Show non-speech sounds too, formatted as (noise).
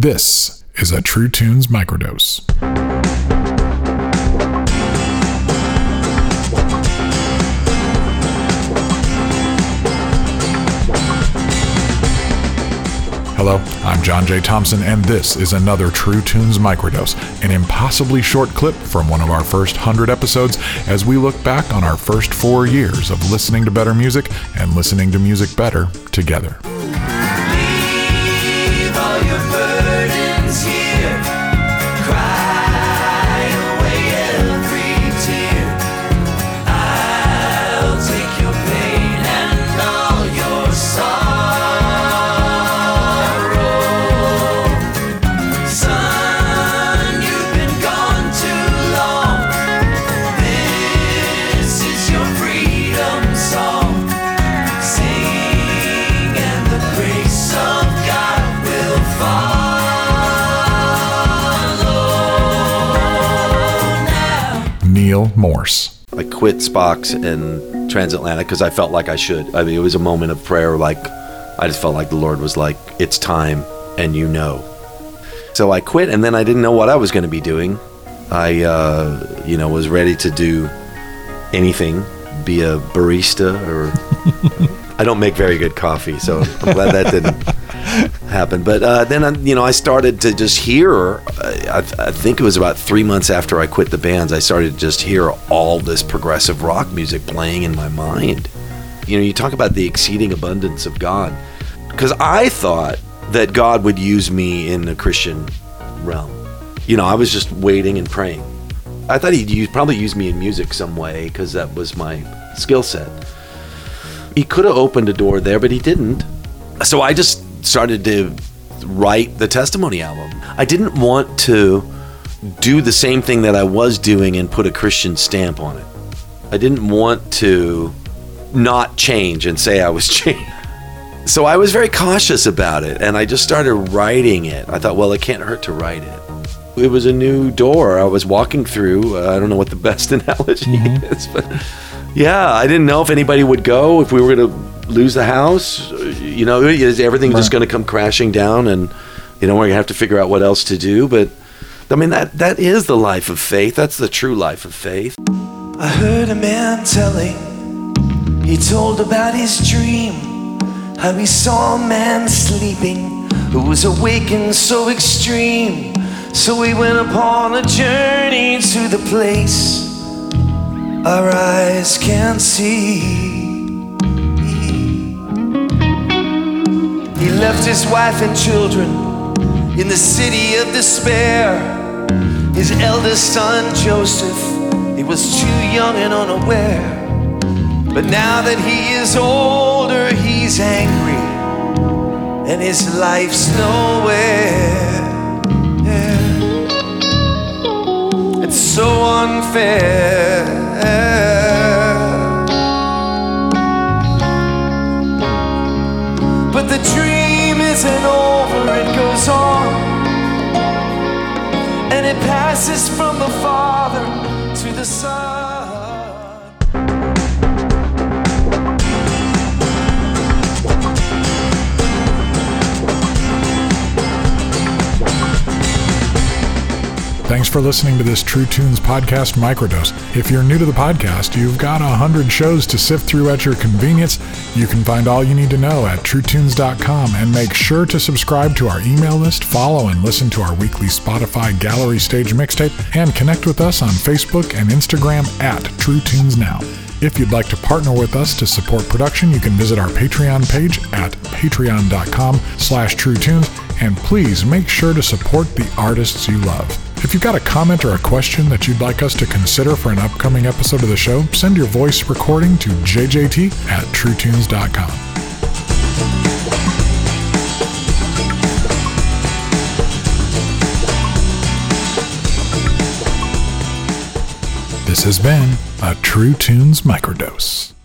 This is a True Tunes microdose. Hello, I'm John J. Thompson, and this is another True Tunes microdose, an impossibly short clip from one of our first 100 episodes as we look back on our first four years of listening to better music and listening to music better together. Neal Morse. I quit Spock's and Transatlantic because I felt like I should. I mean, it was a moment of prayer. Like, I just felt like the Lord was like, "It's time, and you know." So I quit, and then I didn't know what I was going to be doing. I, uh, you know, was ready to do anything, be a barista, or (laughs) I don't make very good coffee, so I'm glad that didn't happen. But uh, then, uh, you know, I started to just hear. I, I think it was about three months after I quit the bands, I started to just hear all this progressive rock music playing in my mind. You know, you talk about the exceeding abundance of God, because I thought that God would use me in the Christian realm. You know, I was just waiting and praying. I thought he'd use, probably use me in music some way because that was my skill set. He could have opened a door there, but he didn't. So I just started to write the testimony album. I didn't want to do the same thing that I was doing and put a Christian stamp on it. I didn't want to not change and say I was (laughs) changed. So I was very cautious about it and I just started writing it. I thought, well, it can't hurt to write it. It was a new door I was walking through. Uh, I don't know what the best (laughs) analogy is, but yeah, I didn't know if anybody would go, if we were going to lose the house. You know, is everything just going to come crashing down and, you know, we're going to have to figure out what else to do. But I mean, that, that is the life of faith. That's the true life of faith. I heard a man telling, he told about his dream. How he saw a man sleeping who was awakened so extreme. So he went upon a journey to the place our eyes can't see. He left his wife and children in the city of despair. His eldest son, Joseph, he was too young and unaware. But now that he is older, he's angry, and his life's nowhere. It's so unfair. But the dream isn't over, it goes on. And it passes from the Father to the Son. Thanks for listening to this True Tunes podcast microdose. If you're new to the podcast, you've got a hundred shows to sift through at your convenience. You can find all you need to know at truetunes.com and make sure to subscribe to our email list, follow and listen to our weekly Spotify gallery stage mixtape, and connect with us on Facebook and Instagram at True Tunes Now. If you'd like to partner with us to support production, you can visit our Patreon page at patreon.com slash truetunes, and please make sure to support the artists you love. If you've got a comment or a question that you'd like us to consider for an upcoming episode of the show, send your voice recording to jjt at truetunes.com. This has been a True Tunes microdose.